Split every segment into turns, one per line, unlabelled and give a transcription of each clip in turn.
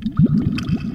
you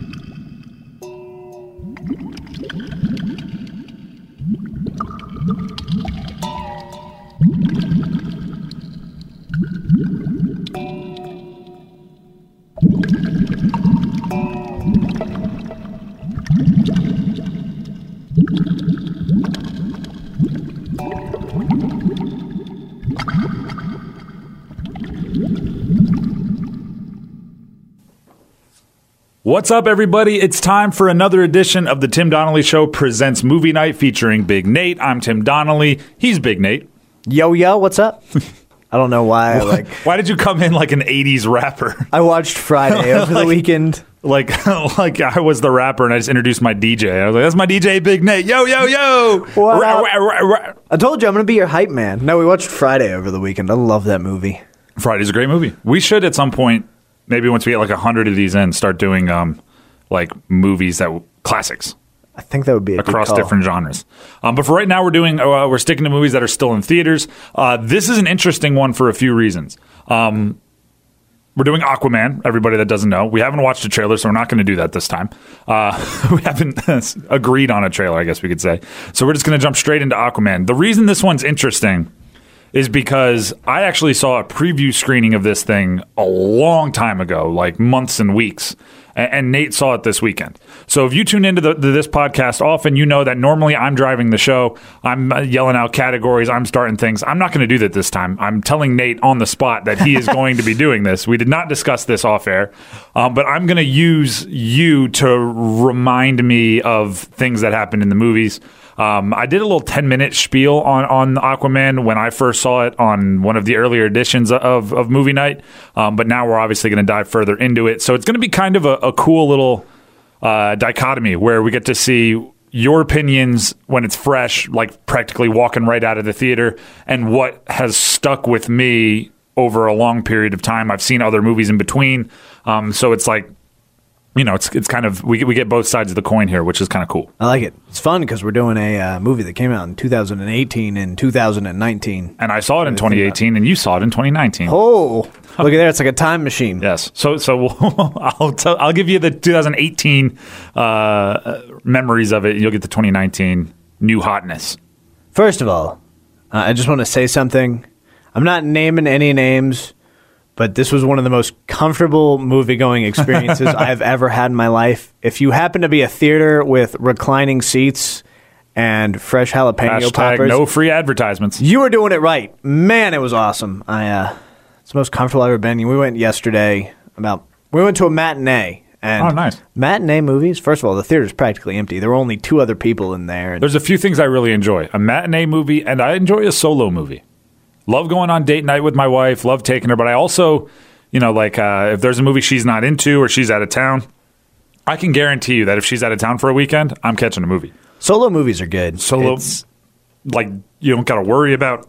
What's up, everybody? It's time for another edition of the Tim Donnelly Show presents Movie Night featuring Big Nate. I'm Tim Donnelly. He's Big Nate.
Yo yo, what's up? I don't know why. Like
Why did you come in like an 80s rapper?
I watched Friday over the weekend.
Like, like I was the rapper and I just introduced my DJ. I was like, that's my DJ, Big Nate. Yo, yo, yo.
What
rah, rah, rah.
I told you I'm gonna be your hype man. No, we watched Friday over the weekend. I love that movie.
Friday's a great movie. We should at some point, maybe once we get like a hundred of these in, start doing um like movies that classics.
I think that would be a good
across different genres. Um, but for right now, we're doing uh, we're sticking to movies that are still in theaters. Uh, this is an interesting one for a few reasons. Um, we're doing Aquaman. Everybody that doesn't know, we haven't watched a trailer, so we're not going to do that this time. Uh, we haven't agreed on a trailer, I guess we could say. So we're just going to jump straight into Aquaman. The reason this one's interesting is because I actually saw a preview screening of this thing a long time ago, like months and weeks. And Nate saw it this weekend. So if you tune into the, this podcast often, you know that normally I'm driving the show. I'm uh, yelling out categories. I'm starting things. I'm not going to do that this time. I'm telling Nate on the spot that he is going to be doing this. We did not discuss this off air, um, but I'm going to use you to remind me of things that happened in the movies. Um, I did a little 10 minute spiel on, on Aquaman when I first saw it on one of the earlier editions of, of Movie Night. Um, but now we're obviously going to dive further into it. So it's going to be kind of a, a cool little uh, dichotomy where we get to see your opinions when it's fresh, like practically walking right out of the theater, and what has stuck with me over a long period of time. I've seen other movies in between. Um, so it's like, you know, it's it's kind of we we get both sides of the coin here, which is kind of cool.
I like it. It's fun because we're doing a uh, movie that came out in 2018 and 2019.
And I saw it in 2018, and you saw it in 2019.
Oh, look at there! It's like a time machine.
Yes. So so we'll, I'll tell, I'll give you the 2018 uh, memories of it. and You'll get the 2019 new hotness.
First of all, uh, I just want to say something. I'm not naming any names, but this was one of the most comfortable movie going experiences I've ever had in my life. If you happen to be a theater with reclining seats and fresh jalapeno
Hashtag
poppers,
no free advertisements.
you were doing it right. Man, it was awesome. I uh, it's the most comfortable I've ever been. We went yesterday about we went to a matinee. And
Oh, nice.
Matinee movies. First of all, the theater's practically empty. There were only two other people in there.
There's a few things I really enjoy: a matinee movie, and I enjoy a solo movie. Love going on date night with my wife. Love taking her, but I also, you know, like uh, if there's a movie she's not into or she's out of town, I can guarantee you that if she's out of town for a weekend, I'm catching a movie.
solo movies are good.
Solo-
It's-
like you don't got to worry about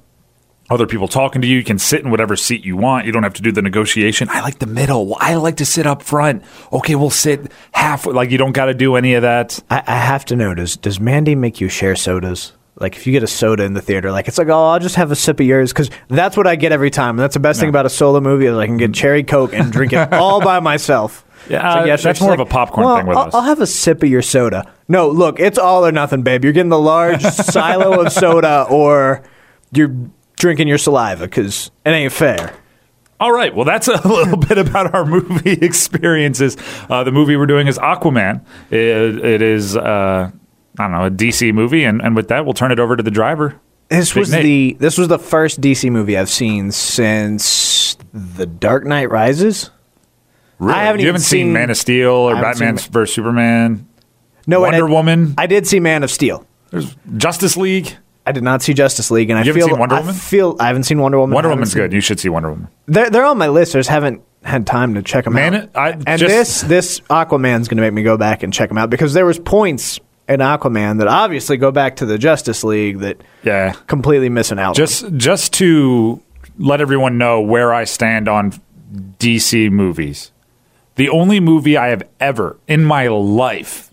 other people talking to you. You can sit in whatever seat you want. You don't have to do the negotiation. I like the middle. I like to sit up front. Okay, we'll sit half. Like you don't got to do any of that.
I, I have to know does does Mandy make you share sodas? Like if you get a soda in the theater, like it's like oh I'll just have a sip of yours because that's what I get every time. And that's the best thing about a solo movie is I can get cherry coke and drink it all by myself.
Yeah,
like,
uh, that's more
like,
of a popcorn
"Well,
thing with
I'll,
us."
I'll have a sip of your soda. No, look, it's all or nothing, babe. You're getting the large silo of soda or you're drinking your saliva because it ain't fair.
All right. Well, that's a little bit about our movie experiences. Uh, the movie we're doing is Aquaman. It, it is, uh, I don't know, a DC movie. And, and with that, we'll turn it over to the driver.
This
Big
was
Nate.
the this was the first DC movie I've seen since The Dark Knight Rises. I haven't
you haven't seen,
seen-
Man of Steel or Batman
seen
vs Superman.
No,
Wonder
I-
Woman.
I did see Man of Steel.
There's Justice League.
I did not see Justice League, and I
You haven't
feel
seen Wonder
I
Woman?
feel I haven't seen Wonder Woman.
Wonder Woman's
seen-
good. You should see Wonder Woman.
They're they're on my list. I just haven't had time to check them
Man,
out.
I
and
just-
this this Aquaman's going to make me go back and check them out because there was points in Aquaman that obviously go back to the Justice League that
Yeah.
completely missing out. on.
Just just to let everyone know where I stand on DC movies. The only movie I have ever in my life,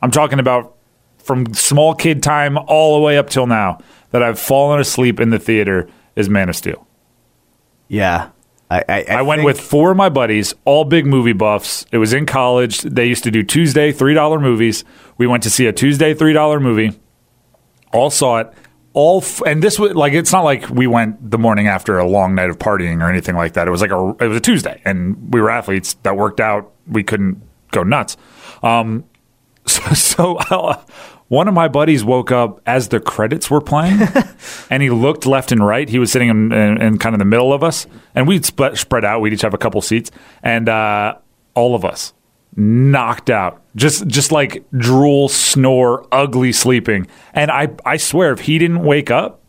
I'm talking about from small kid time all the way up till now, that I've fallen asleep in the theater is Man of Steel.
yeah, I, I,
I went
think-
with four of my buddies, all big movie buffs. It was in college. They used to do Tuesday three dollar movies. We went to see a Tuesday three dollar movie. All saw it. All f- and this was like it's not like we went the morning after a long night of partying or anything like that. It was like a it was a Tuesday, and we were athletes that worked out. We couldn't go nuts. Um, so, so one of my buddies woke up as the credits were playing, and he looked left and right. He was sitting in, in, in kind of the middle of us, and we'd spread, spread out. We'd each have a couple seats, and uh, all of us knocked out, just just like drool, snore, ugly sleeping. And I I swear, if he didn't wake up,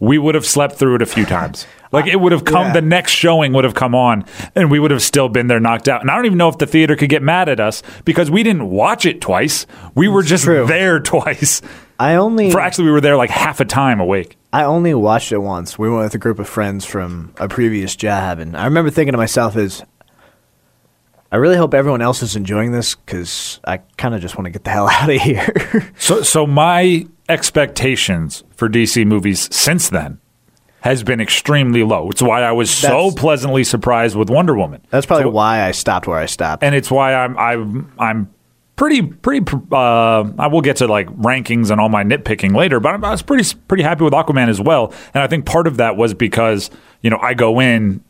we would have slept through it a few times. Like it would have come,
Yeah.
the next showing would have come on, and we would have still been there knocked out. And I don't even know if the theater could get mad at us because we didn't watch it twice. We were just
true.
there twice.
I only
For actually, we were there like half a time awake.
I only watched it once. We went with a group of friends from a previous job, and I remember thinking to myself, "Is I really hope everyone else is enjoying this because I kind of just want to get the hell out of here."
So, so my expectations for DC movies since then has been extremely low. It's why I was so
That's-
pleasantly surprised with Wonder Woman.
That's probably
So-
why I stopped where I stopped.
and it's why I'm I'm I'm pretty pretty. Uh, I will get to like rankings and all my nitpicking later, but I'm, I was pretty pretty happy with Aquaman as well. And I think part of that was because you know I go in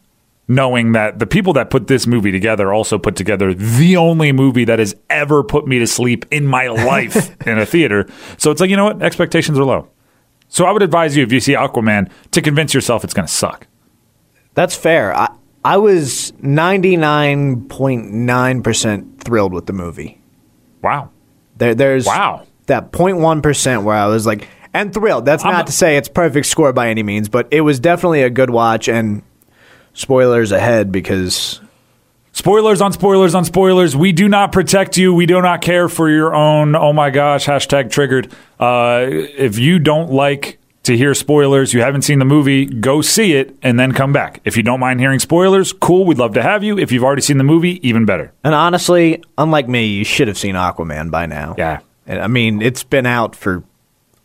knowing that the people that put this movie together also put together the only movie that has ever put me to sleep in my life in a theater. So it's like you know what expectations are low. So I would advise you if you see Aquaman to convince yourself it's going to suck.
That's fair. I I was ninety nine point nine percent thrilled with the movie.
Wow.
There, there's
Wow.
that 0.1 percent where I was like, and thrilled. That's
I'm
not
a-
to say it's perfect score by any means, but it was definitely a good watch. And spoilers ahead because
Spoilers on spoilers on spoilers. We do not protect you. We do not care for your own. Oh my gosh! Hashtag triggered. Uh, if you don't like to hear spoilers, you haven't seen the movie, go see it and then come back. If you don't mind hearing spoilers, cool. We'd love to have you. If you've already seen the movie, even better.
And honestly, unlike me, you should have seen Aquaman by now.
Yeah.
I mean, it's been out for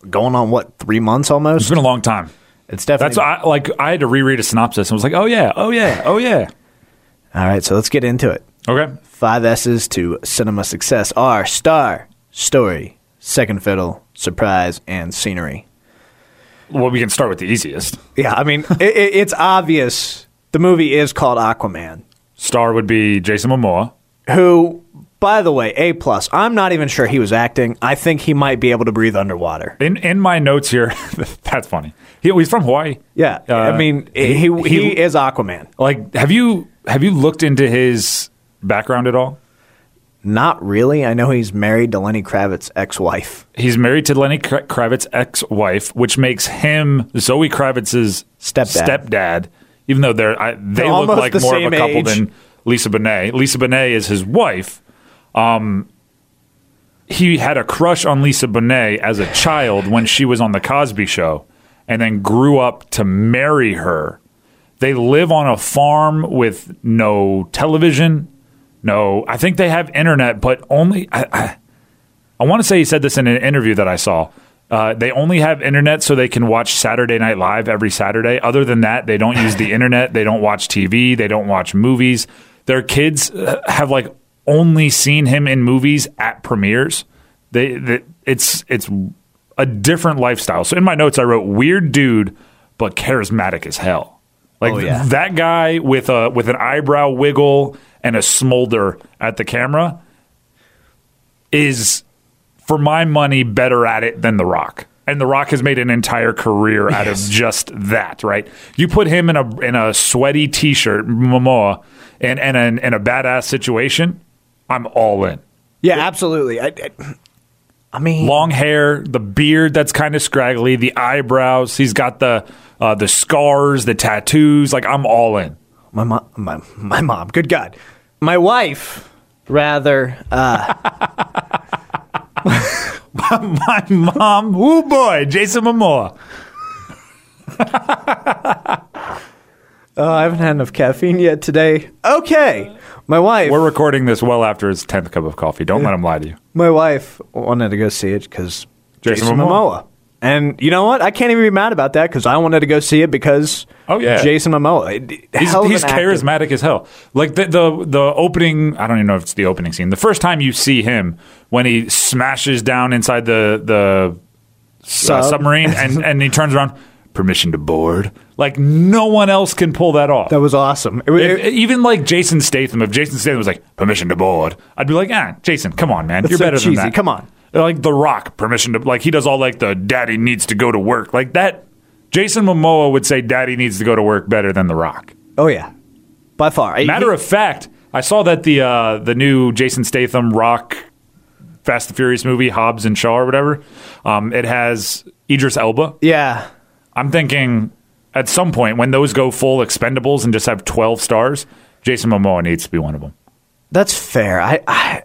going on what three months almost.
It's been a long time.
It's definitely.
That's I, like I had to reread a synopsis and was like, oh yeah, oh yeah, oh yeah.
All right, so let's get into it.
Okay.
Five S's to cinema success are star, story, second fiddle, surprise, and scenery.
Well, we can start with the easiest.
Yeah, I mean, it, it, it's obvious. The movie is called Aquaman.
Star would be Jason Momoa.
who, by the way, A plus. I'm not even sure he was acting. I think he might be able to breathe underwater.
In in my notes here, that's funny. He, he's from Hawaii.
Yeah,
Uh,
I mean, he, he,
he-
is Aquaman.
Like, have you have you looked into his background at all?
Not really. I know he's married to Lenny Kravitz's ex-wife.
He's married to Lenny Kravitz's ex-wife, which makes him Zoe Kravitz's
Stepdad.
stepdad. Even though they're I, they
They're
look like more of a couple
age.
than Lisa Bonet. Lisa Bonet is his wife. Um, he had a crush on Lisa Bonet as a child when she was on the Cosby Show, and then grew up to marry her. They live on a farm with no television, no. I think they have internet, but only. I, I, I want to say he said this in an interview that I saw. Uh, they only have internet so they can watch Saturday Night Live every Saturday. Other than that, they don't use the internet. They don't watch TV. They don't watch movies. Their kids uh, have like only seen him in movies at premieres. They, they it's it's a different lifestyle. So in my notes, I wrote weird dude, but charismatic as hell. Like
Oh, yeah.
that guy with a with an eyebrow wiggle and a smolder at the camera is for my money better at it than The Rock. And The Rock has made an entire career out of just that, right? You put him in a in a sweaty t-shirt, Momoa, and and in, in a badass situation, I'm all in.
Yeah, absolutely. I, I, I mean,
Long hair, the beard that's kind of scraggly, the eyebrows, he's got the uh, the scars, the tattoos, like I'm all in.
my mom, my, my mom. Good God, my wife. Rather, uh,
My mom, oh boy, Jason Momoa.
oh, I haven't had enough caffeine yet today. Okay, my wife.
We're recording this well after his tenth cup of coffee. Don't let him lie to you.
My wife wanted to go see it because
Jason
Jason,
Momoa.
Momoa. And you know what? I can't even be mad about that because I wanted to go see it because
Oh, yeah.
Jason Momoa.
He's, he's
actor.
charismatic as hell. Like the, the the opening, I don't even know if it's the opening scene. The first time you see him when he smashes down inside the the uh, submarine and and he turns around, permission to board. Like no one else can pull that off.
That was awesome. It- it-
even like Jason Statham, if Jason Statham was like permission to board, I'd be like, ah, Jason, come on, man, you're
so
better
cheesy.
than that.
Come on.
like The Rock, permission to like he does all like the daddy needs to go to work like that. Jason Momoa would say daddy needs to go to work better than The Rock.
oh yeah, by far.
Matter of fact, I saw that the uh, the new Jason Statham Rock Fast and Furious movie, Hobbs and Shaw or whatever, um, it has Idris Elba.
yeah.
I'm thinking at some point when those go full expendables and just have 12 stars, Jason Momoa needs to be one of them.
That's fair. I, I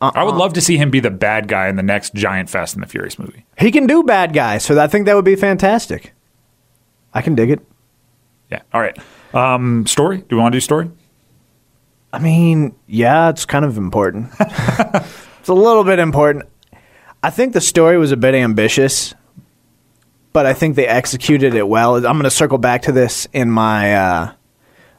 I would love to see him be the bad guy in the next giant Fast and the Furious movie.
he can do bad guys, so I think that would be fantastic. I can dig it.
Yeah. All right. Um, story? Do we want to do story?
I mean, yeah, it's kind of important. it's a little bit important. I think the story was a bit ambitious, but I think they executed it well. I'm going to circle back to this in my uh,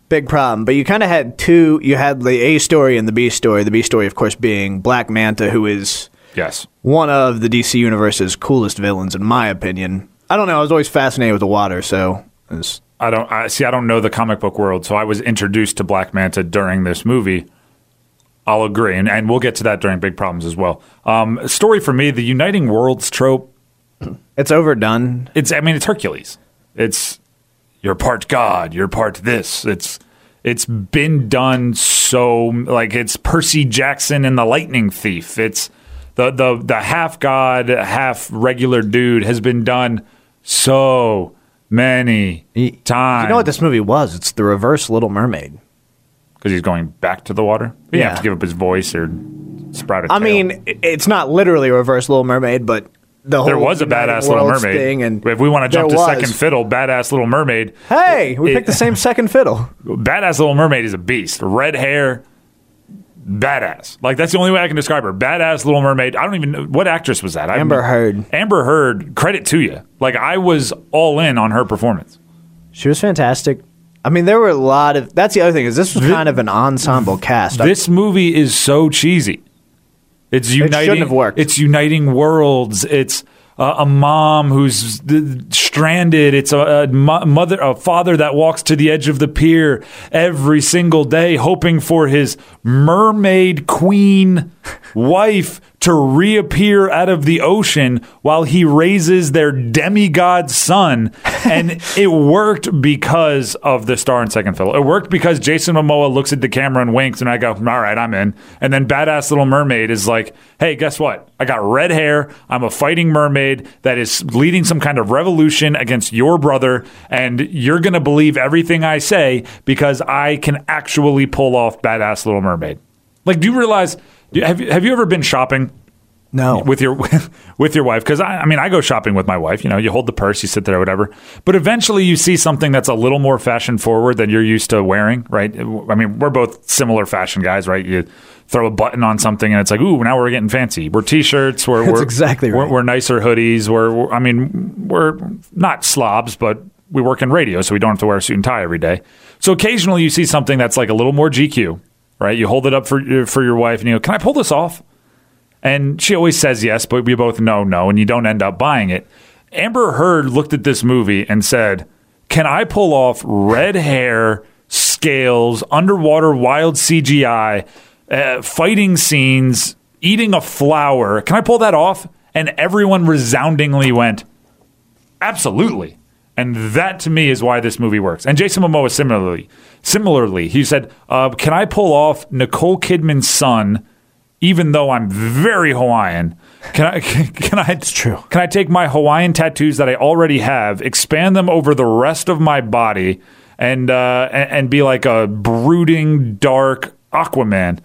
big problem. But you kind of had two. You had the A story and the B story. The B story, of course, being Black Manta, who is
Yes.
one of the DC universe's coolest villains, in my opinion. I don't know. I was always fascinated with the water, so was
I don't I see I don't know the comic book world, so I was introduced to Black Manta during this movie. I'll agree, and, and we'll get to that during Big Problems as well. Um, story for me, the Uniting Worlds trope.
It's overdone.
It's I mean it's Hercules. It's you're part God, you're part this. It's it's been done so like it's Percy Jackson and the Lightning Thief. It's the the the half god, half regular dude has been done so many times.
You know what this movie was? It's the reverse Little Mermaid.
because he's going back to the water. He didn't have
Yeah.
to give up his voice or sprout a
I
tail.
mean, it's not literally a reverse Little Mermaid, but the whole
there was a
United
badass Little
Worlds
Mermaid.
thing, and
if we want to jump to
there was.
second fiddle, badass Little Mermaid.
Hey, we
It-
picked the same second fiddle.
Badass Little Mermaid is a beast. Red hair, badass. Like that's the only way I can describe her. Badass Little Mermaid. I don't even know what actress was that. I-
Amber Heard.
Amber Heard. Credit to you. Like I was all in on her performance.
She was fantastic. I mean, there were a lot of. That's the other thing is this was kind of an ensemble cast.
This movie is so cheesy. It's uniting.
have worked.
It's uniting worlds. It's uh, a mom who's th- stranded. It's a, a mo- mother, a father that walks to the edge of the pier every single day, hoping for his mermaid queen wife to reappear out of the ocean while he raises their demigod son. And it worked because of the star and second fiddle. It worked because Jason Momoa looks at the camera and winks, and I go, "All right, I'm in." And then badass little mermaid is like, "Hey, guess what? I got red hair. I'm a fighting mermaid that is leading some kind of revolution against your brother, and you're gonna believe everything I say because I can actually pull off badass little mermaid." Like, do you realize? Have you, have you ever been shopping
no,
with your with your wife because I, I mean I go shopping with my wife. You know, you hold the purse, you sit there, whatever. But eventually, you see something that's a little more fashion forward than you're used to wearing, right? I mean, we're both similar fashion guys, right? You throw a button on something, and it's like, ooh, now we're getting fancy. We're t-shirts. We're,
That's
we're
exactly
we're,
right.
we're nicer hoodies. We're, we're I mean, we're not slobs, but we work in radio, so we don't have to wear a suit and tie every day. So occasionally, you see something that's like a little more GQ, right? You hold it up for for your wife, and you go, "Can I pull this off?" And she always says yes, but we both know no, and you don't end up buying it. Amber Heard looked at this movie and said, Can I pull off red hair, scales, underwater wild CGI, uh, fighting scenes, eating a flower? Can I pull that off? And everyone resoundingly went, Absolutely. And that to me is why this movie works. And Jason Momoa similarly, similarly, he said, uh, "Can I pull off Nicole Kidman's son, even though I'm very Hawaiian? Can I? Can, can I? It's
true.
Can I take my Hawaiian tattoos that I already have, expand them over the rest of my body, and uh, and, and be like a brooding, dark Aquaman?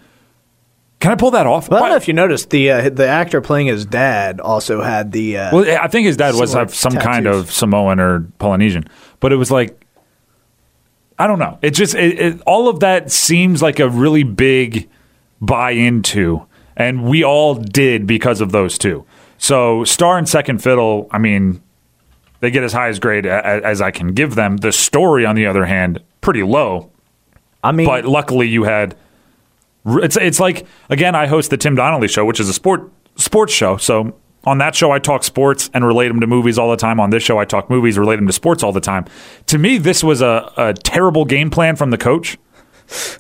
Can I pull that off?
Well, I don't know if you noticed the uh, the actor playing his dad also had the. Uh,
Well, I think his dad was
Similar
have some kind of Samoan or Polynesian, but it was like I don't know. It just it, it, all of that seems like a really big buy into, and we all did because of those two. So Star and Second Fiddle, I mean, they get as high as grade a- a- as I can give them. The story, on the other hand, pretty low.
I mean,
But luckily, you had. It's it's like again, I host the Tim Donnelly show, which is a sport sports show. So on that show, I talk sports and relate them to movies all the time. On this show, I talk movies, relate them to sports all the time. To me, this was a, a terrible game plan from the coach.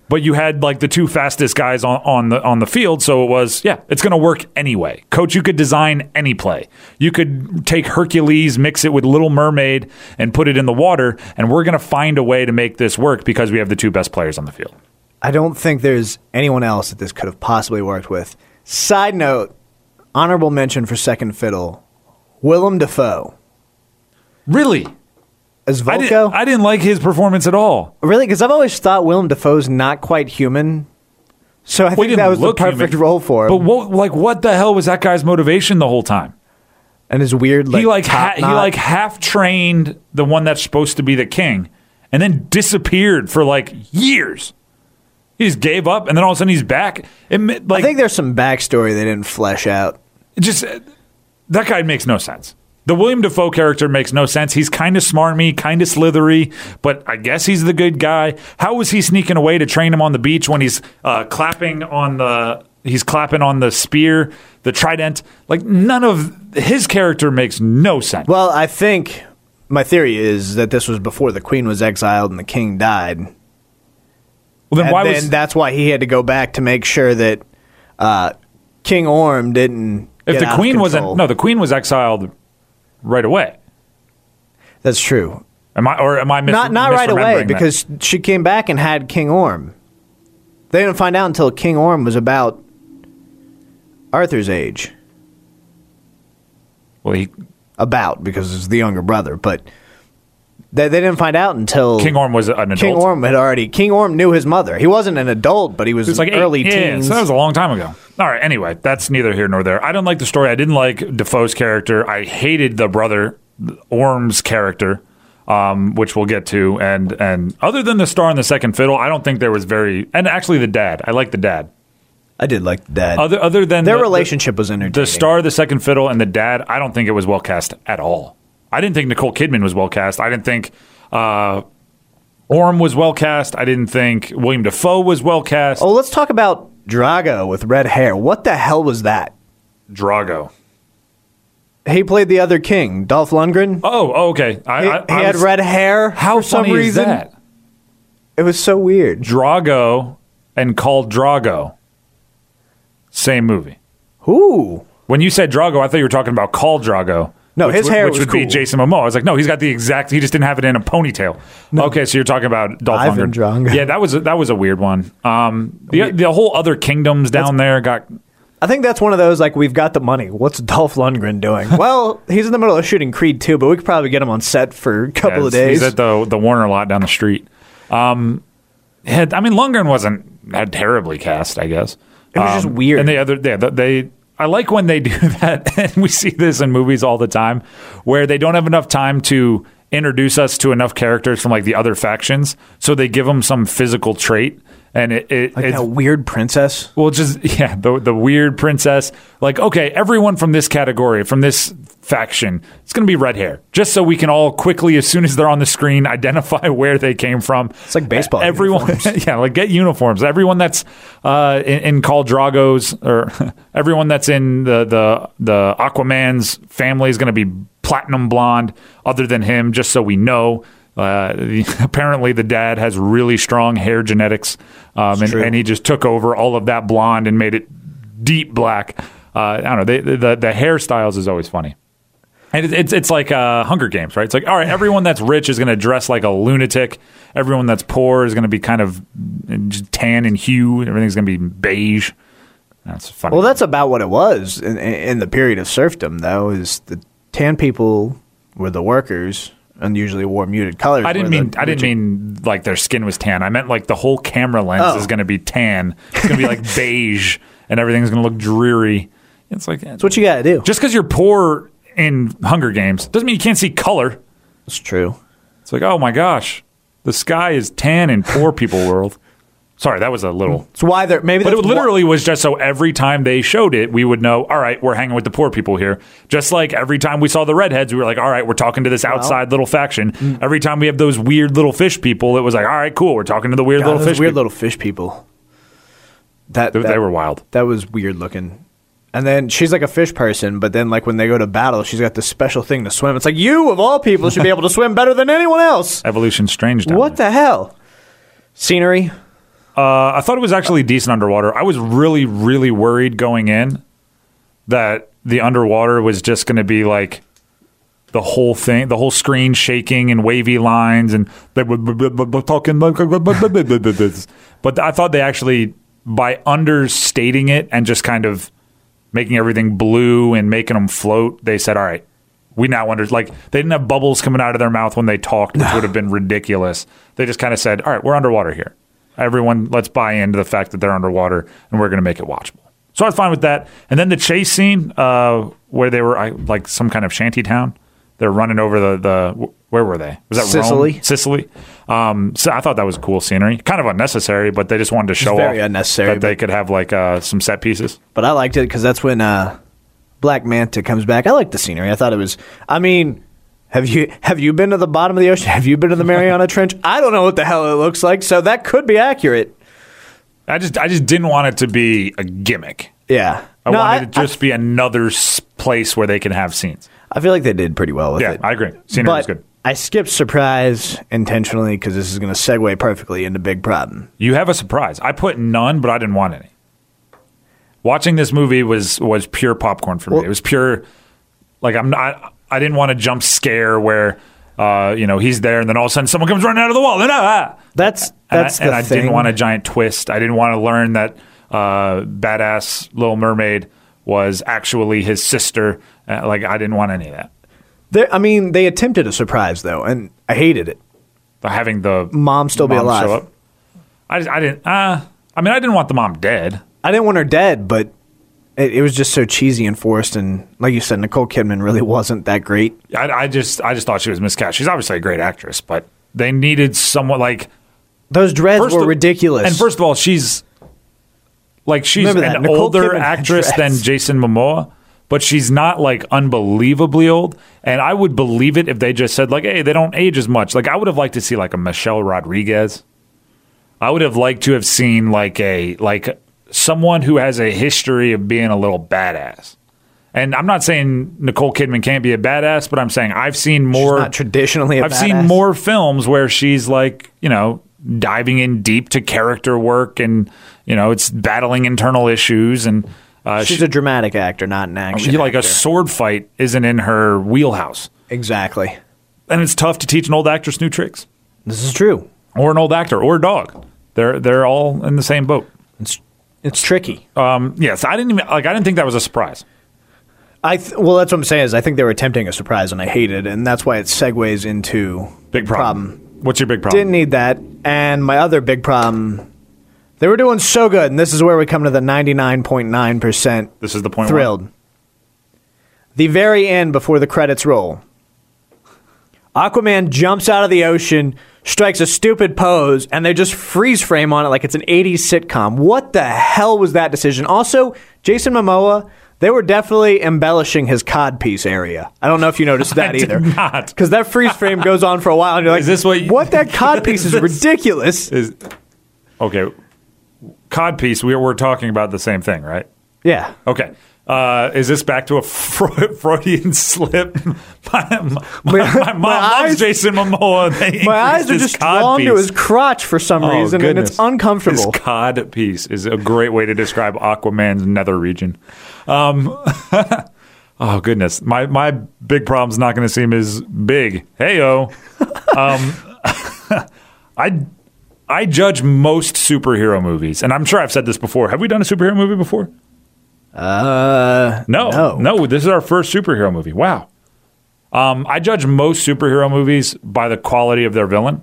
But you had like the two fastest guys on, on the on the field, so it was yeah, it's going to work anyway. Coach, you could design any play. You could take Hercules, mix it with Little Mermaid, and put it in the water, and we're going to find a way to make this work because we have the two best players on the field.
I don't think there's anyone else that this could have possibly worked with. Side note, honorable mention for second fiddle, Willem Dafoe
Really,
as
I
Vulko.
didn't, I didn't like his performance at all.
really, because I've always thought Willem Dafoe's not quite human. So I
Well, he
think
didn't
that was the
look
perfect
human.
role for him.
But what, like, what the hell was that guy's motivation the whole time?
and his weird, like,
he like ha-
top
he
knot.
like half trained the one that's supposed to be the king, and then disappeared for like years. He just gave up, and then all of a sudden he's back. It, like
I think there's some backstory they didn't flesh out.
just that guy makes no sense. The William Dafoe character makes no sense. He's kind of smarmy, kind of slithery, but I guess he's the good guy. How was he sneaking away to train him on the beach when he's uh, clapping on the he's clapping on the spear, the trident? Like none of his character makes no sense.
Well, I think my theory is that this was before the queen was exiled and the king died.
Well, then
and
why
then
was
that's why he had to go back to make sure that uh, King Orm didn't.
if the queen wasn't no the queen was exiled right away?
that's true.
Am I or am I mis-
not not right away
that?
because she came back and had King Orm. They didn't find out until King Orm was about Arthur's age.
well he
About because it's the younger brother, but they, they didn't find out until
King Orm was an adult.
King Orm had already. King Orm knew his mother. He wasn't an adult, but he was,
It was like eight-
early
yeah,
teens.
So that was a long time ago. All right. Anyway, that's neither here nor there. I don't like the story. I didn't like Dafoe's character. I hated the brother Orm's character, um, which we'll get to. And and other than the star and the second fiddle, I don't think there was very. And actually, the dad. I like the dad.
I did like the dad.
Other other than
Their
the-
relationship was
the,
entertaining.
the star, the second fiddle, and the dad. I don't think it was well cast at all. I didn't think Nicole Kidman was well cast. I didn't think. Uh, Orm was well cast. I didn't think William Dafoe was well cast.
Oh, let's talk about Drago with red hair. What the hell was that?
Drago.
He played the other king, Dolph Lundgren.
Oh, oh, okay. I,
he
I,
he
I
had
was-
red hair.
How
for some
funny
reason.
is that?
It was so weird.
Drago and called Drago. Same movie.
Who?
When you said Drago, I thought you were talking about Khal Drogo.
No,
which
his hair
which
was
would be. Jason Momoa. I was like, no, he's got the exact. He just didn't have it in a ponytail. No. Okay, so you're talking about Dolph
Ivan
Lundgren. Yeah, that was a, that was a weird one. Um, the the whole other kingdoms down there got.
I think that's one of those like we've got the money. What's Dolph Lundgren doing? well, he's in the middle of shooting Creed 2, but we could probably get him on set for a couple
yeah,
of days.
He's at the the Warner lot down the street. Um, had, I mean, Lundgren wasn't had terribly cast, I guess.
It was just
Um,
weird.
And the other, yeah, they, I like when they do that, and we see this in movies all the time, where they don't have enough time to introduce us to enough characters from like the other factions, so they give them some physical trait, and it, it
like
it's,
that weird princess.
well, just yeah, the the weird princess. Like, okay, everyone from this category, from this faction, it's going to be red hair, just so we can all quickly, as soon as they're on the screen, identify where they came from.
It's like baseball
Everyone, yeah, like get uniforms. Everyone that's uh, in, in Khal Drogo's, or everyone that's in the the the Aquaman's family is going to be platinum blonde, other than him, just so we know. Uh, apparently, the dad has really strong hair genetics, um, and, and he just took over all of that blonde and made it deep black. Uh, I don't know. They, the the hairstyles is always funny. And it- it's it's like uh, Hunger Games, right? It's like all right, everyone that's rich is going to dress like a lunatic. Everyone that's poor is going to be kind of tan and hue. Everything's going to be beige. That's funny.
Well, that's about what it was in, in the period of serfdom, though. Is the tan people were the workers and usually wore muted colors.
I didn't mean
the
I didn't mean like their skin was tan. I meant like the whole camera lens
Oh.
is going to be tan. It's going to be like beige, and everything's going to look dreary. It's like
That's what you got to do.
just because you're poor in Hunger Games doesn't mean you can't see color.
It's true.
It's like, oh my gosh, the sky is tan in poor people world. Sorry, that was a little.
It's why they're maybe.
But it literally was just so every time they showed it, we would know, all right, we're hanging with the poor people here. Just like every time we saw the redheads, we were like, all right, we're talking to this outside little faction.
Mm.
Every time we have those weird little fish people, it was like, all right, cool, we're talking to the weird
God,
little fish
weird
people.
little fish people. That,
They-
that
they were wild.
That was weird looking. And then she's like a fish person, but then like when they go to battle, she's got this special thing to swim. It's like you of all people should be able to swim better than anyone else.
Evolution strange. Down
What
there.
the hell? Scenery.
Uh, I thought it was actually decent underwater. I was really, really worried going in that the underwater was just going to be like the whole thing, the whole screen shaking and wavy lines, and they were talking. But I thought they actually, by understating it and just kind of making everything blue and making them float, they said, "All right, we now under like they didn't have bubbles coming out of their mouth when they talked, which would have been ridiculous. They just kind of said, "All right, we're underwater here. Everyone, let's buy into the fact that they're underwater, and we're going to make it watchable." So I was fine with that. And then the chase scene uh, where they were I, like some kind of shanty town. They're running over the the where were they? Was that
Sicily.
Rome? Sicily. Um, so I thought that was cool scenery. Kind of unnecessary, but they just wanted to show
very
off
unnecessary,
that they could have like uh, some set pieces.
But I liked it because that's when uh, Black Manta comes back. I liked the scenery. I thought it was. I mean, have you have you been to the bottom of the ocean? Have you been to the Mariana Trench? I don't know what the hell it looks like, so that could be accurate.
I just I just didn't want it to be a gimmick.
Yeah.
I
No,
wanted it to just be another place where they can have scenes.
I feel like they did pretty well with
Yeah,
it.
I agree. Scenery was good.
I skipped surprise intentionally because this is going to segue perfectly into big problem.
You have a surprise. I put none, but I didn't want any. Watching this movie was was pure popcorn for me.
Well-
it was pure like I'm not. I didn't want a jump scare where uh, you know he's there and then all of a sudden someone comes running out of the wall. And, ah!
That's
And
that's
I, and I didn't want a giant twist. I didn't want to learn that uh, badass Little Mermaid was actually his sister. Uh, like I didn't want any of that.
There- I mean, they attempted a surprise though, and I hated it.
Having the
Mom still be alive.
show up. I just, I didn't. Uh, I mean, I didn't want the mom dead.
I didn't want her dead, but it, it was just so cheesy and forced. And like you said, Nicole Kidman really wasn't that great.
I, I just I just thought she was miscast. She's obviously a great actress, but they needed someone like
Those dreads were
of-
ridiculous.
And first of all, she's like she's an
Nicole
older
Kidman
actress than. Jason Momoa, but she's not like unbelievably old. And I would believe it if they just said like, "Hey, they don't age as much." Like I would have liked to see like a Michelle Rodriguez. I would have liked to have seen like a like someone who has a history of being a little badass. And I'm not saying Nicole Kidman can't be a badass, but I'm saying I've seen more
not traditionally. i
I've seen more films where she's like, you know, diving in deep to character work and, you know, it's battling internal issues and uh,
She's
she,
a dramatic actor, not an action.
like a sword fight isn't in her wheelhouse.
exactly.
And it's tough to teach an old actress new tricks
This is true.
or an old actor or a dog. They're they're all in the same boat.
It's it's tricky.
Um, yes, I didn't even like. I didn't think that was a surprise.
I th- well, that's what I'm saying is I think they were attempting a surprise, and I hated, it, and that's why it segues into
Big problem. problem. What's your big problem?
Didn't need that. And my other big problem, they were doing so good, and this is where we come to the 99.9 percent
this is the point.
thrilled. The very end before the credits roll. Aquaman jumps out of the ocean, strikes a stupid pose, and they just freeze frame on it like it's an 80s sitcom. What the hell was that decision? Also, Jason Momoa, they were definitely embellishing his codpiece area. I don't know if you noticed that either.
not.
Because that freeze frame goes on for a while, and you're like,
Is this what you-
what that codpiece
Is
is ridiculous.
Is okay. Codpiece. We we're talking about the same thing, right?
Yeah.
Okay. Uh, is this back to a Fre- Freudian slip? my, my, my,
My-
mom
my
loves
eyes-
Jason Momoa.
My eyes are just drawn to his crotch for some
Oh,
reason, and it's
goodness.
uncomfortable.
His cod piece is a great way to describe Aquaman's nether region. Um, oh goodness, my my big problem's not going to seem as big. Heyo, um, I I judge most superhero movies, and I'm sure I've said this before. Have we done a superhero movie before?
Uh,
No,
No.
no. This is our first superhero movie. Wow. Um, I judge most superhero movies by the quality of their villain.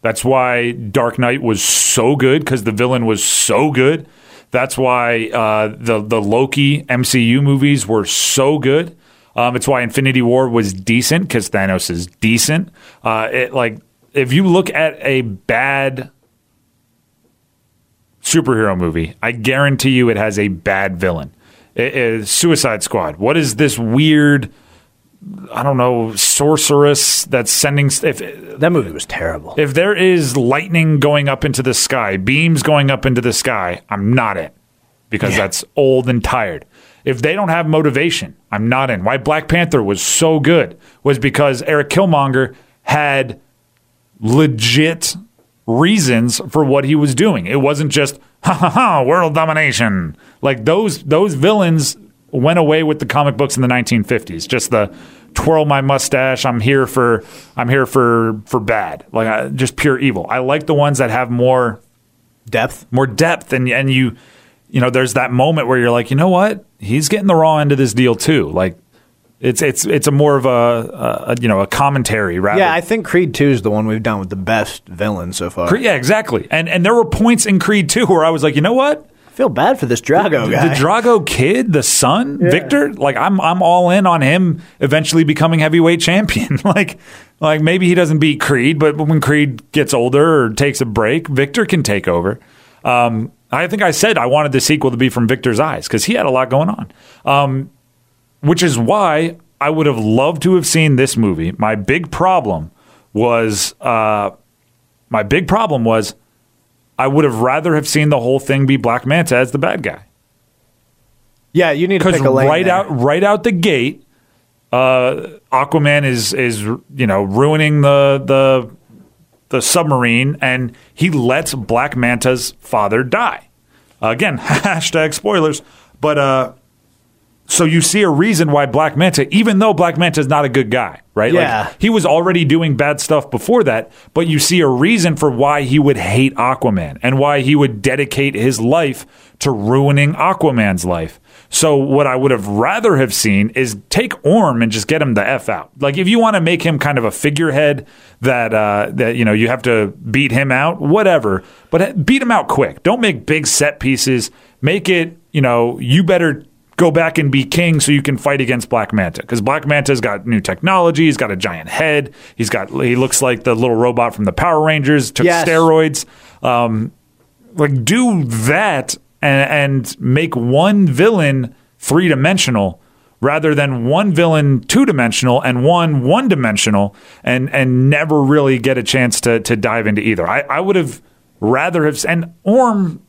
That's why Dark Knight was so good because the villain was so good. That's why uh, the the Loki MCU movies were so good. Um, it's why Infinity War was decent because Thanos is decent. Uh, it like if you look at a bad superhero movie, I guarantee you it has a bad villain. It is uh, Suicide Squad. What is this weird? I don't know, sorceress that's sending. If
That movie was terrible.
if there is lightning going up into the sky, beams going up into the sky, I'm not in because
Yeah.
that's old and tired. If they don't have motivation, I'm not in. Why Black Panther was so good was because Erik Killmonger had legit reasons for what he was doing. It wasn't just ha ha ha world domination. Like those those villains went away with the comic books in the 1950s. Just the twirl my mustache. I'm here for I'm here for for bad. Like I, just pure evil. I like the ones that have more
Depth.
more depth and and you you know there's that moment where you're like you know what he's getting the raw end of this deal too like it's it's it's a more of a, a, you know a commentary rather
Yeah, I think Creed 2 is the one we've done with the best villain so far.
yeah exactly. And and there were points in Creed 2 where I was like you know what?
I feel bad for this Drago guy.
the Drago kid the son Victor like I'm I'm all in on him eventually becoming heavyweight champion. Like like maybe he doesn't beat Creed but when Creed gets older or takes a break Victor can take over. Um, I think I said I wanted the sequel to be from Victor's eyes because he had a lot going on. Um, which is why I would have loved to have seen this movie my big problem was uh, my big problem was I would have rather have seen the whole thing be Black Manta as the bad guy
yeah, you need to pick a lane
right
there.
out right out the gate, uh, Aquaman is is you know ruining the the the submarine, and he lets Black Manta's father die. Again, hashtag spoilers, but uh, so you see a reason why Black Manta, even though Black Manta is not a good guy, right?
Yeah.
Like he was already doing bad stuff before that, but you see a reason for why he would hate Aquaman and why he would dedicate his life to ruining Aquaman's life. So what I would have rather have seen is take Orm and just get him the f out. Like if you want to make him kind of a figurehead that uh, that you know you have to beat him out, whatever. But beat him out quick. Don't make big set pieces. Make it you know you better go back and be king so you can fight against Black Manta because Black Manta's got new technology. He's got a giant head. He's got he looks like the little robot from the Power Rangers. Took
Yes.
steroids. Um, like do that and, and make one villain three dimensional rather than one villain two dimensional and one one dimensional and and never really get a chance to to dive into either. I, I would have rather have and Orm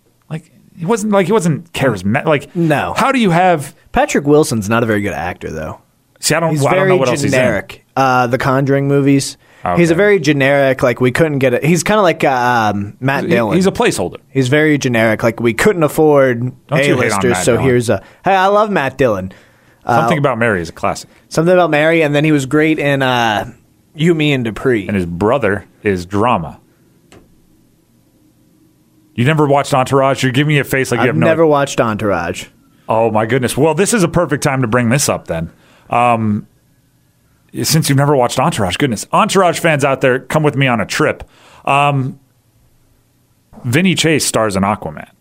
he wasn't like he wasn't charismatic. Like
No.
how do you have?
Patrick Wilson's not a very good actor, though.
See, I don't.
He's
well, I don't know what else he's in.
generic. Uh, the Conjuring movies. He's a very generic. Like we couldn't get it. He's kind of like uh, um, Matt
He-
Dillon.
He's a placeholder.
He's very generic. Like we couldn't afford
Don't you hate on
A-listers, so
Dillon.
here's a. Hey, I love Matt Dillon.
Something about Mary is a classic,
Something about Mary, and then he was great in uh, You, Me, and Dupree.
and his brother is drama. You never watched Entourage? You're giving me a face like you
I've
have no.
never watched Entourage.
Oh my goodness! Well, this is a perfect time to bring this up then. Um, since you've never watched Entourage, goodness, Entourage fans out there, come with me on a trip. Um, Vinny Chase stars in Aquaman.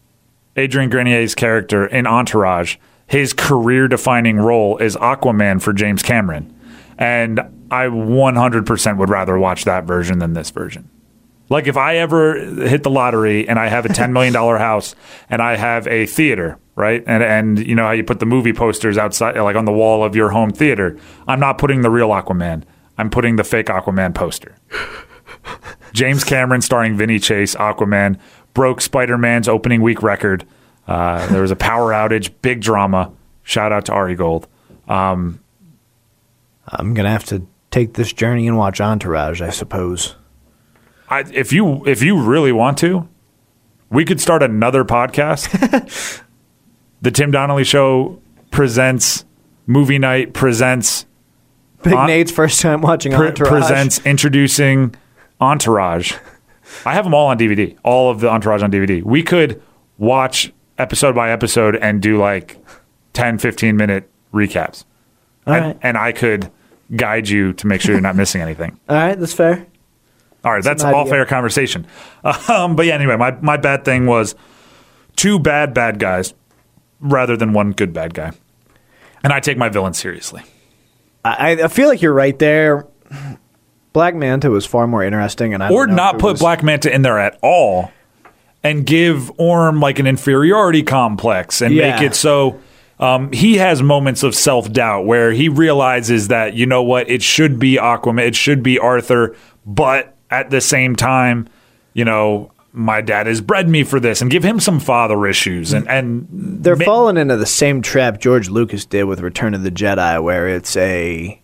Adrian Grenier's character in Entourage, his career-defining role is Aquaman for James Cameron, and I 100% would rather watch that version than this version. Like if I ever hit the lottery and I have a ten million dollar house and I have a theater, right? And and you know how you put the movie posters outside, like on the wall of your home theater. I'm not putting the real Aquaman. I'm putting the fake Aquaman poster. James Cameron starring Vinny Chase, Aquaman, broke Spider Man's opening week record. Uh, there was a power outage, big drama. Shout out to Ari Gold.
I'm gonna have to take this journey and watch Entourage, I suppose.
I, if you if you really want to, we could start another podcast. the Tim Donnelly Show presents movie night presents
Big
On-
Nate's first time watching
pre-
Entourage.
presents introducing Entourage. I have them all on DVD. All of the Entourage on DVD. We could watch episode by episode and do like 10, 15 minute recaps.
All
and,
right.
and I could guide you to make sure you're not missing anything.
All right, that's fair.
All right, that's
an
all fair conversation. Um, but yeah, anyway, my, my bad thing was two bad bad guys rather than one good bad guy. And I take my villain seriously.
I, I feel like you're right there. Black Manta was far more interesting, and I
Or not put
was-
Black Manta in there at all and give Orm like an inferiority complex and
Yeah.
make it so um, he has moments of self doubt where he realizes that you know what it should be Aquaman, it should be Arthur, but at the same time, you know. My dad has bred me for this, and give him some father issues, and and
They're
ma-
falling into the same trap George Lucas did with Return of the Jedi, where it's a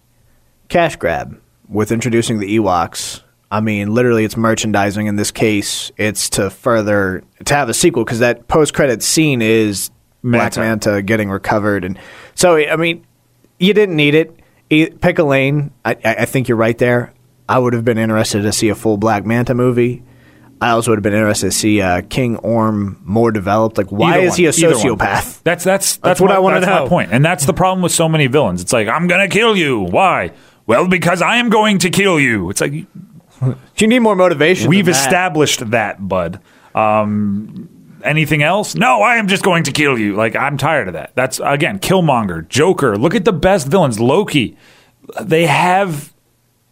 cash grab with introducing the Ewoks. I mean, literally, it's merchandising. In this case, it's to further to have a sequel because that post-credit scene is Black
Manta.
Manta getting recovered, and so I mean, you didn't need it. Pick a lane. I I think you're right there. I would have been interested to see a full Black Manta movie. I also would have been interested to see uh, King Orm more developed. Like, why
Either
is he a
one, either one.
sociopath?
That's that's that's,
what
my,
I wanna
that's
know.
point, and that's the problem with so many villains. It's like I'm gonna kill you. Why? Well, because I am going to kill you. It's like
You need more motivation.
we've
that.
established that, bud. Um, anything else? No, I am just going to kill you. Like I'm tired of that. That's again Killmonger, Joker. Look at the best villains. Loki. They have.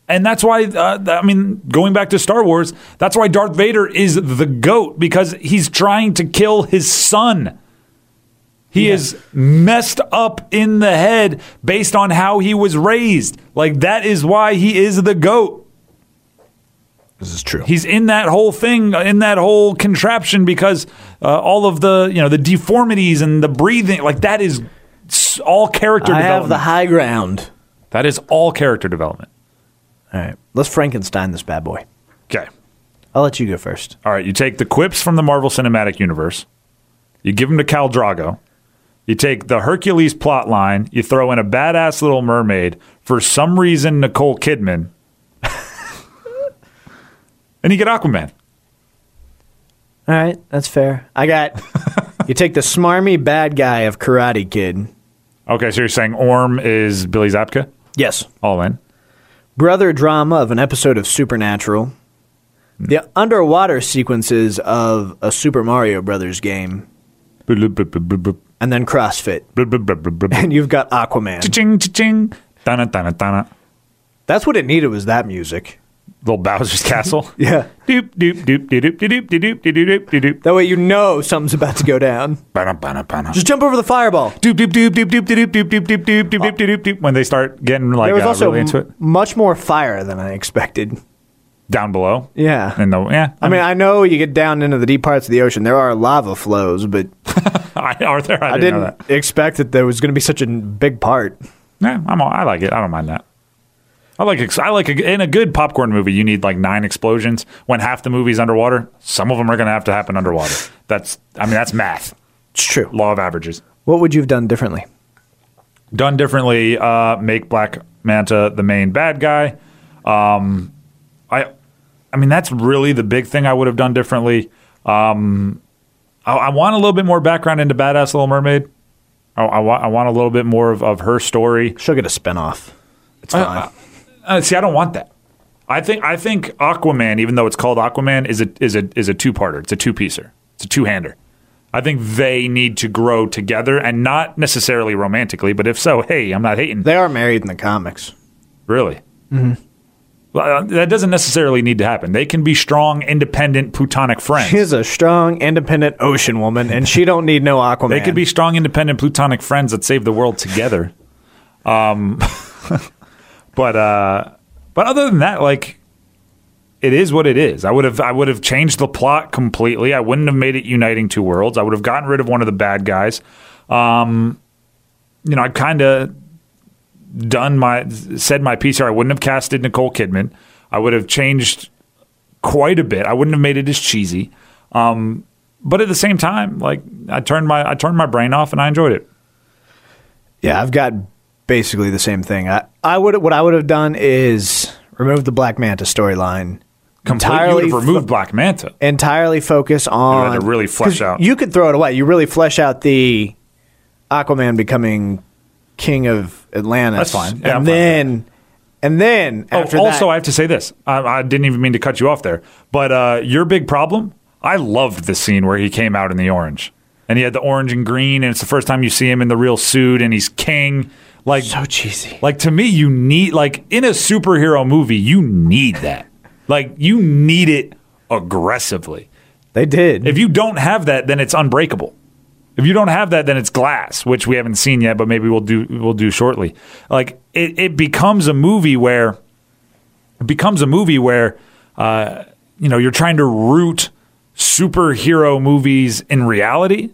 And that's why, uh, I mean, going back to Star Wars, that's why Darth Vader is the GOAT because he's trying to kill his son. He is messed up in the head based on how he was raised. Like, that is why he is the GOAT.
This is true.
He's in that whole thing, in that whole contraption because uh, all of the, you know, the deformities and the breathing, like, that is all character
I have
development.
the high ground.
that is all character development.
All right, let's Frankenstein this bad boy.
Okay.
I'll let you go first.
All right, you take the quips from the Marvel Cinematic Universe, you give them to Khal Drogo. You take the Hercules plot line, you throw in a badass little mermaid, for some reason, Nicole Kidman, and you get Aquaman.
All right, that's fair. I got. you take the smarmy bad guy of Karate Kid.
Okay, so you're saying Orm is Billy Zabka?
Yes.
All in.
Brother drama of an episode of Supernatural. Hmm. The underwater sequences of a Super Mario Brothers game, and then CrossFit. And you've got Aquaman.
Ching, ching, dana, dana, dana.
That's what it needed was that music.
Little Bowser's Castle.
Yeah.
Doop, doop, doop, doop, doop, doop, doop, doop, doop, doop, doop.
That way you know something's about to go down.
Bana, bana, bana.
Just jump over the fireball.
doop doop doop doop doop doop doop doop doop doop doop doop doop doop when they start getting like
There was
uh,
also
really into it
much more fire than I expected.
down below.
Yeah.
And the yeah,
I mean, I know you get down into the deep parts of the ocean. There are lava flows, but
I, are there? I,
I
didn't, know
didn't
that.
expect that there was going to be such a big part.
Yeah, I'm. all- I like it. I don't mind that. I like. ex- I like a, in a good popcorn movie. You need like nine explosions when half the movie's underwater. Some of them are going to have to happen underwater. That's. I mean, that's math.
It's true.
Law of averages.
What would you have done differently?
Done differently. Uh, make Black Manta the main bad guy. Um, I. I mean, that's really the big thing I would have done differently. Um, I, I want a little bit more background into Badass Little Mermaid. I, I, want, I want a little bit more of, of her story.
She'll get a spinoff. It's fine.
Uh, uh, see, I don't want that. I think I think Aquaman, even though it's called Aquaman, is a is a is a two parter. It's a two piecer. It's a two hander. I think they need to grow together and not necessarily romantically, but if so, hey, I'm not hating.
they are married in the comics.
Really. Mm-hmm. Well, uh, that doesn't necessarily need to happen. They can be strong, independent, plutonic friends.
She's a strong, independent ocean woman, and she don't need no Aquaman.
They could be strong, independent, plutonic friends that save the world together. Um, but uh, but other than that, like it is what it is. I would have I would have changed the plot completely. I wouldn't have made it uniting two worlds. I would have gotten rid of one of the bad guys. Um, you know, I kind of done my said my piece here. I wouldn't have casted Nicole Kidman. I would have changed quite a bit. I wouldn't have made it as cheesy. Um, but at the same time, like I turned my I turned my brain off and I enjoyed it.
Yeah, I've got basically the same thing. I, I would what I would have done is remove the Black Manta storyline.
Completely would have
fo-
Black Manta.
entirely focus on
to really flesh out.
You could throw it away. You really flesh out the Aquaman becoming king of Atlantis.
That's fine. Yeah, I'm
and
fine with
then and then
Oh, also, I have to say this. I, I didn't even mean to cut you off there, but uh, your big problem. I loved the scene where he came out in the orange, and he had the orange and green, and it's the first time you see him in the real suit, and he's king. Like,
so cheesy.
like to me, you need like in a superhero movie, you need that. Like, you need it aggressively.
They did.
If you don't have that, then it's unbreakable. If you don't have that, then it's glass, which we haven't seen yet, but maybe we'll do we'll do shortly. Like it, it becomes a movie where it becomes a movie where uh, you know you're trying to root superhero movies in reality,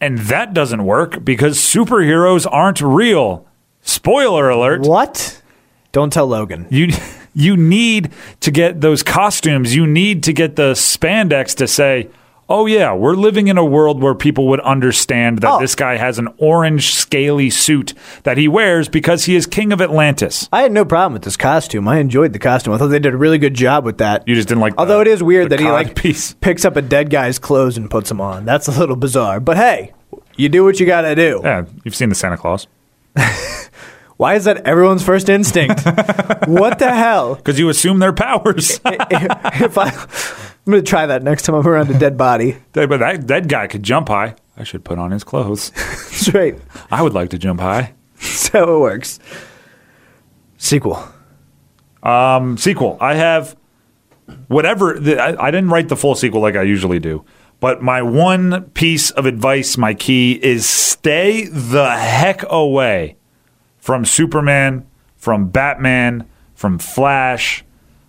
and that doesn't work because superheroes aren't real. Spoiler alert!
what? Don't tell Logan.
You you need to get those costumes. You need to get the spandex to say, "Oh yeah, we're living in a world where people would understand that
Oh.
this guy has an orange scaly suit that he wears because he is king of Atlantis."
I had no problem with this costume. I enjoyed the costume. I thought they did a really good job with that.
You just didn't like.
Although
the-
it is weird that he like
piece.
picks up a dead guy's clothes and puts them on. That's a little bizarre. But hey, you do what you got to do.
Yeah, you've seen the Santa Claus
Why is that everyone's first instinct? what the hell?
because you assume their powers.
if I, I'm going to try that next time I'm around a dead body.
but that that guy could jump high. I should put on his clothes.
Straight.
I would like to jump high.
That's how it works. Sequel.
Um, sequel. I have whatever. The, I, I didn't write the full sequel like I usually do, but my one piece of advice, my key is stay the heck away from Superman, from Batman, from Flash.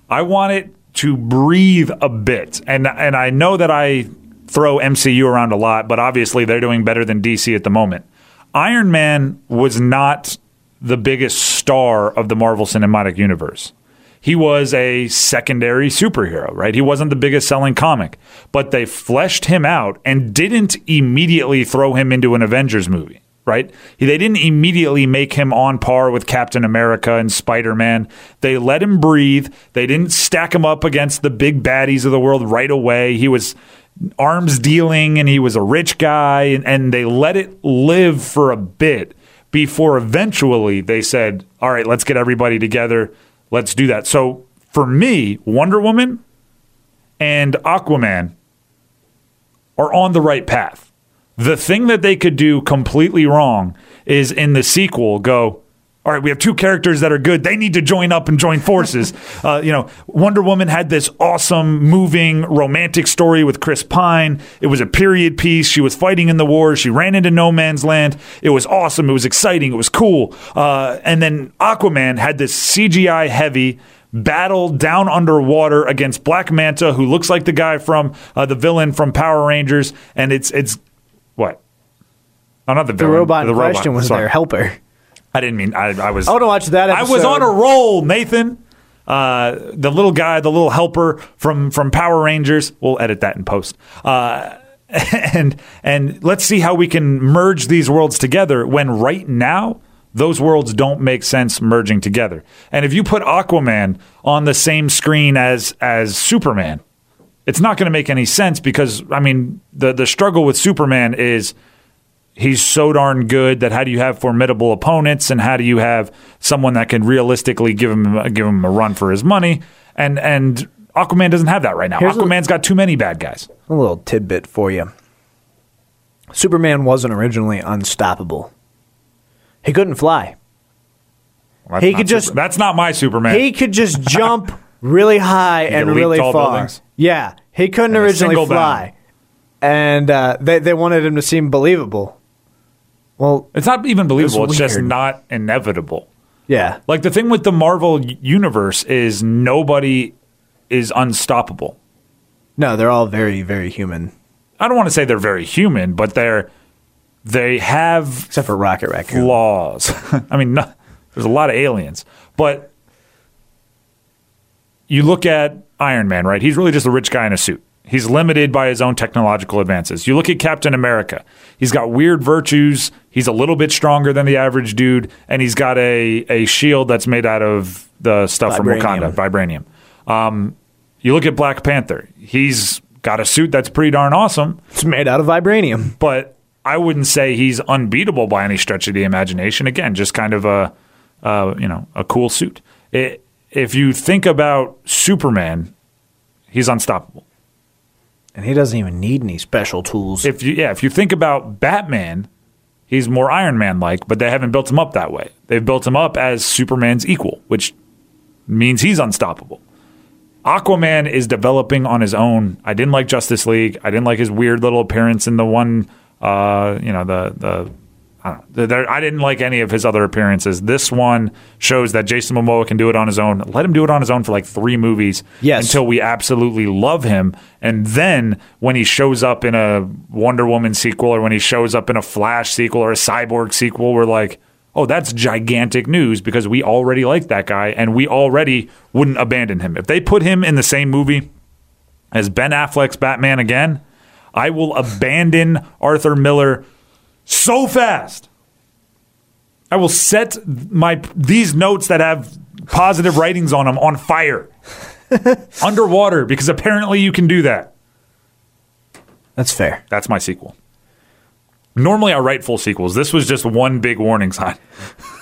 I want it to breathe a bit, and and I know that I throw MCU around a lot, but obviously they're doing better than DC at the moment. Iron Man was not the biggest star of the Marvel Cinematic Universe. He was a secondary superhero, right? He wasn't the biggest selling comic, but they fleshed him out and didn't immediately throw him into an Avengers movie, right? They didn't immediately make him on par with Captain America and Spider Man. They let him breathe. They didn't stack him up against the big baddies of the world right away. He was arms dealing and he was a rich guy, and, and they let it live for a bit before eventually they said, All right, let's get everybody together. Let's do that. So for me, Wonder Woman and Aquaman are on the right path. The thing that they could do completely wrong is in the sequel go, all right, we have two characters that are good. They need to join up and join forces. uh, you know, Wonder Woman had this awesome, moving, romantic story with Chris Pine. It was a period piece. She was fighting in the war. She ran into no man's land. It was awesome. It was exciting. It was cool. Uh, and then Aquaman had this CGI heavy battle down underwater against Black Manta, who looks like the guy from uh, the villain from Power Rangers. And it's it's what? Oh, not the
The
villain.
robot in
the robot.
question was
Sorry.
their helper.
I didn't mean I, I was.
I want to watch that
I was on a roll, Nathan. Uh, the little guy, the little helper from from Power Rangers. We'll edit that in post. Uh, and and let's see how we can merge these worlds together. When right now those worlds don't make sense merging together. And if you put Aquaman on the same screen as as Superman, it's not going to make any sense because I mean the the struggle with Superman is he's so darn good that how do you have formidable opponents and how do you have someone that can realistically give him give him a run for his money and and Aquaman doesn't have that right now.
Here's a-
Aquaman's got too many bad guys.
A little tidbit for you. Superman wasn't originally unstoppable. He couldn't fly.
That's
He could just-
Super- that's not my Superman.
He could just jump really high and really far.
buildings.
Yeah, he couldn't
And
originally
single
fly, and uh, they they wanted him to seem believable. Well,
it's not even believable.
It's
It's just not inevitable.
yeah,
Like the thing with the Marvel universe is nobody is unstoppable.
no, they're all very very human,
I don't want to say they're very human, but they're they have
except for Rocket Raccoon.
flaws. I mean, no, there's a lot of aliens, but you look at Iron Man, right? He's really just a rich guy in a suit. He's limited by his own technological advances. You look at Captain America. He's got weird virtues. He's a little bit stronger than the average dude, and he's got a, a shield that's made out of the stuff from Wakanda, vibranium. Um, you look at Black Panther. He's got a suit that's pretty darn awesome
It's made out of vibranium.
but I wouldn't say he's unbeatable by any stretch of the imagination. Again, just kind of a uh, you know a cool suit. It, if you think about Superman, he's unstoppable.
And he doesn't even need any special tools.
If you yeah, if you think about Batman, he's more Iron Man like, but they haven't built him up that way. They've built him up as Superman's equal, which means he's unstoppable. Aquaman is developing on his own. I didn't like Justice League. I didn't like his weird little appearance in the one, uh, you know, the the. I, don't know, there, I didn't like any of his other appearances. This one shows that Jason Momoa can do it on his own. Let him do it on his own for like three movies
Yes.
until we absolutely love him. And then when he shows up in a Wonder Woman sequel or when he shows up in a Flash sequel or a Cyborg sequel, we're like, oh, that's gigantic news because we already like that guy and we already wouldn't abandon him. If they put him in the same movie as Ben Affleck's Batman again, I will abandon Arthur Miller so fast. I will set my these notes that have positive writings on them on fire underwater because apparently you can do that.
That's fair.
That's my sequel. Normally I write full sequels. This was just one big warning sign.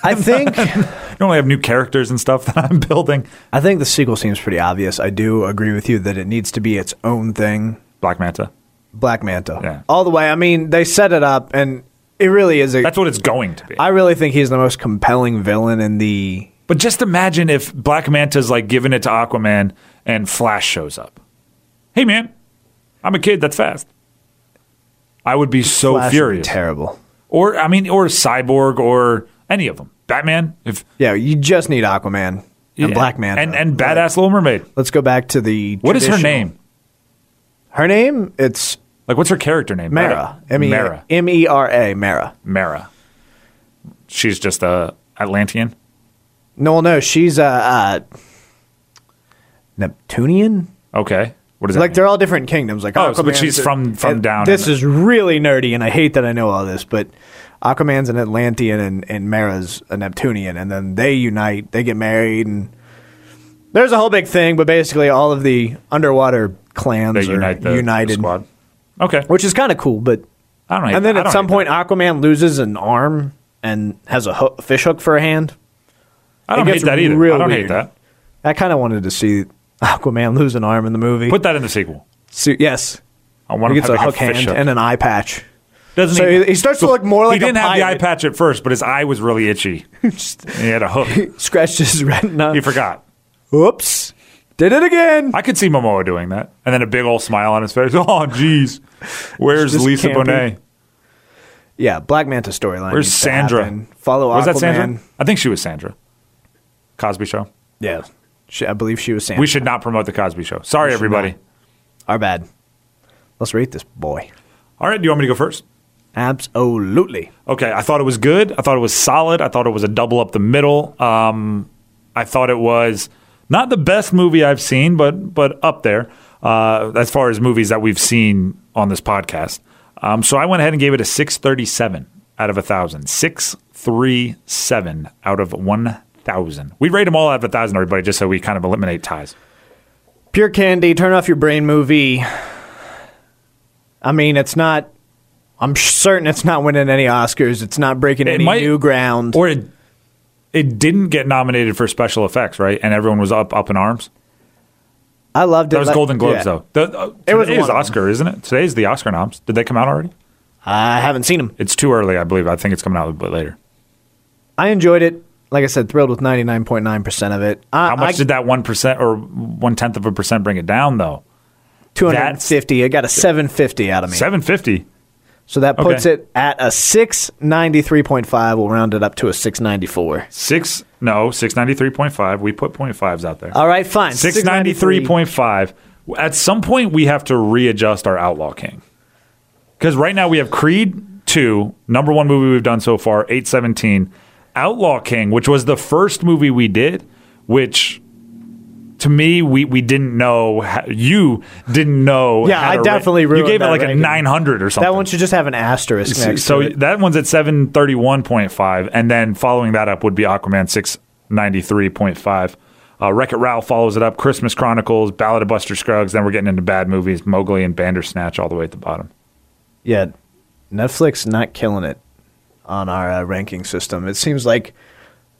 I think
Normally I have new characters and stuff that I'm building.
I think the sequel seems pretty obvious. I do agree with you that it needs to be its own thing.
Black Manta.
Black Manta.
Yeah.
All the way. I mean, they set it up and it really is a
That's what it's going to be.
I really think he's the most compelling villain in the
But just imagine if Black Manta's like giving it to Aquaman and Flash shows up. Hey man, I'm a kid that's fast. I would be so
Flash would be
furious.
terrible.
or I mean, or Cyborg, or any of them. Batman, if
Yeah, you just need Aquaman and
yeah.
Black Manta.
and and badass Little Mermaid.
Let's go back to the
What is her name?
Her name? It's
Like, what's her character name?
Mera. M E
Mera.
M E R A. Mera.
Mera. She's just a Atlantean.
No, no, she's a uh, Neptunian.
Okay, what is that?
Like
mean?
they're all different kingdoms. Like
Oh, but she's from- from down
This is really nerdy, and I hate that I know all this, but Aquaman's an Atlantean and, and Mera's a Neptunian, and then they unite, they get married, and there's a whole big thing. But basically, all of the underwater clans
they
are
unite the, the
united,
squad. Okay,
which is kind of cool. But
I don't. Hate
and then. At some point,
that.
Aquaman loses an arm and has a hook, fish hook for a hand.
I don't hate that either. I don't hate that.
I kind of wanted to see Aquaman lose an arm in the movie.
Put that in the sequel.
So- yes,
I want
he
him
gets a hook
like
hand
fish
and an eye patch.
Doesn't
So he- he starts to look more like
he didn't have the eye patch at first, but his eye was really itchy. he had a hook.
He Scratched his retina.
He forgot.
Oops. Did it again.
I could see Momoa doing that, and then a big old smile on his face. Oh, jeez, where's
Just
Lisa. Bonet?
Yeah, Black Manta storyline.
Where's
needs to
Sandra?
happen. Follow
Was
Aquaman.
that Sandra? I think she was Sandra. Cosby Show.
Yeah. She, I believe she was Sandra.
We should not promote the Cosby Show. Sorry,
should
everybody.
not. Our bad. Let's rate this boy.
All right, do you want me to go first?
Absolutely.
Okay, I thought it was good. I thought it was solid. I thought it was a double up the middle. Um, I thought it was not the best movie I've seen, but but up there uh, as far as movies that we've seen on this podcast. Um, so I went ahead and gave it a six thirty seven out of a thousand. Six three seven out of one thousand. We rate them all out of a thousand, everybody, just so we kind of eliminate ties.
Pure candy, turn off your brain movie. I mean, it's not. I'm certain it's not winning any Oscars. It's not breaking
It
any
might-
new ground.
Or it it didn't get nominated for special effects, right? And everyone was up up in arms.
I loved it.
That was
Like-
Golden Globes,
yeah.
though. The, uh,
It was
is. Oscar, isn't it? Today's the Oscar noms. Did they come out already?
I haven't seen them.
It's too early, I believe. I think it's coming out a bit later.
I enjoyed it. Like I said, thrilled with 99.9% of it. I,
How much
I,
did that one percent or one tenth of a percent bring it down, though?
250. It got a 750 out of me.
Seven fifty.
So that puts
Okay.
it at a 693.5. We'll round it up to a 694.
Six no six ninety three point five. We put point fives out there.
All right, fine.
Six ninety three point five. At some point, we have to readjust our Outlaw King because right now we have Creed two, number one movie we've done so far, eight seventeen. Outlaw King, which was the first movie we did, which to me we we didn't know. How, you didn't know.
Yeah, I
to ra-
definitely
You gave it like a nine hundred or something.
That one should just have an asterisk
So,
next
so
to it.
that one's at seven thirty one point five, and then following that up would be Aquaman six ninety three point five. Uh, Wreck It Ralph follows it up. Christmas Chronicles, Ballad of Buster Scruggs. Then we're getting into bad movies, Mowgli and Bandersnatch, all the way at the bottom.
Yeah, Netflix not killing it on our uh, ranking system. It seems like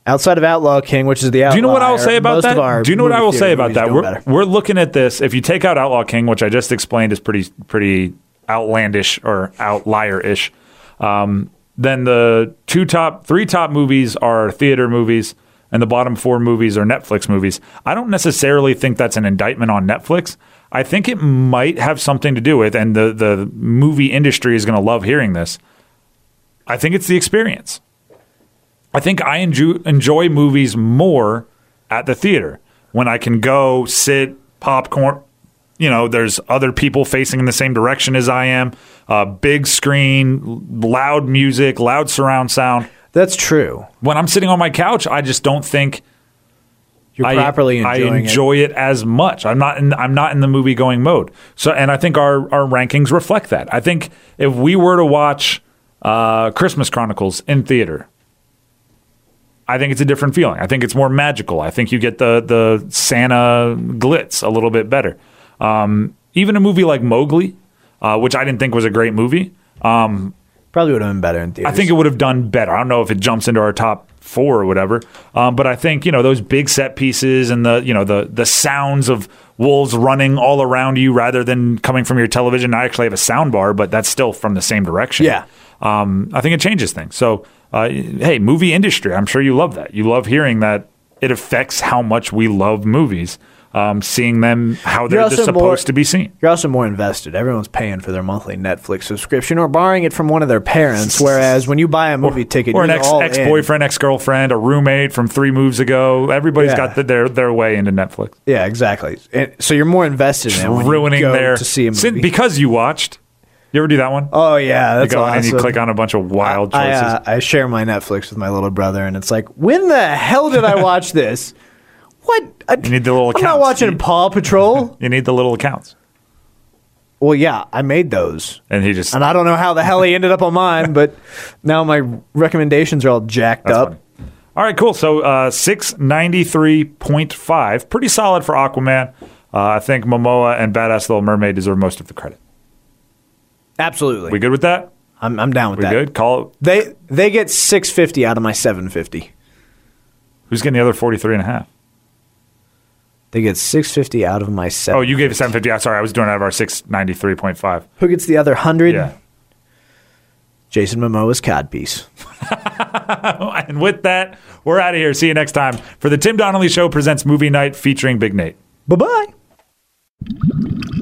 outside of Outlaw King, which is the outlier,
Do you know what I will say about that? Do you know what I will say about that? We're,
better.
we're looking at this. If you take out Outlaw King, which I just explained is pretty pretty outlandish or outlier ish, um, then the two top, three top movies are theater movies. and the bottom four movies are Netflix movies. I don't necessarily think that's an indictment on Netflix. I think it might have something to do with, and the, the movie industry is going to love hearing this. I think it's the experience. I think I enjoy, enjoy movies more at the theater when I can go sit, popcorn. You know, there's other people facing in the same direction as I am. Uh, big screen, loud music, loud surround sound.
That's true.
When I'm sitting on my couch, I just don't think
You're
I,
properly
I enjoy it. as much. I'm not in I'm not in the movie going mode. So and I think our our rankings reflect that. I think if we were to watch uh, Christmas Chronicles in theater, I think it's a different feeling. I think it's more magical. I think you get the the Santa glitz a little bit better. Um, even a movie like Mowgli, uh, which I didn't think was a great movie. Um.
Probably would have been better in theaters.
I think it would have done better. I don't know if it jumps into our top four or whatever, um, but I think you know those big set pieces and the you know the the sounds of wolves running all around you rather than coming from your television. I actually have a sound bar, but that's still from the same direction.
Yeah.
um, I think it changes things. So, uh, hey, movie industry, I'm sure you love that. You love hearing that it affects how much we love movies. Um, seeing them how they're just supposed
more-
to be seen.
You're also more invested. Everyone's paying for their monthly Netflix subscription or borrowing it from one of their parents. Whereas when you buy a movie ticket,
or an
you're
ex ex boyfriend, ex girlfriend, a roommate from three moves ago. Everybody's
Yeah.
got the, their their way into Netflix,
Yeah, exactly. And so you're more invested in
ruining their
to see a movie.
because you watched. You ever do that one?
oh yeah,
you
that's
go
awesome.
and you click on a bunch of wild
I,
choices.
uh, I share my Netflix with my little brother, and it's like, when the hell did I watch this? What? I,
You need the little
I'm not watching
You-
Paw Patrol.
you need the little accounts,
well, yeah, I made those,
and he just
and I don't know how the hell he ended up on mine, but now my recommendations are all jacked
That's
up.
funny. All right, cool. So uh, six ninety three point five, pretty solid for Aquaman. Uh, I think Momoa and Badass Little Mermaid deserve most of the credit.
Absolutely,
We good with that?
I'm, I'm down with
We
that.
good? Call it.
They they get 650 out of my 750.
Who's getting the other forty three and a half?
They get 650 out of my seven.
Oh, you gave it seven fifty. Sorry, I was doing it out of our six ninety three point five.
Who gets the other 100?
Yeah.
Jason Momoa's codpiece.
And with that, we're out of here. See you next time for the Tim Donnelly Show presents Movie Night featuring Big Nate.
Bye bye.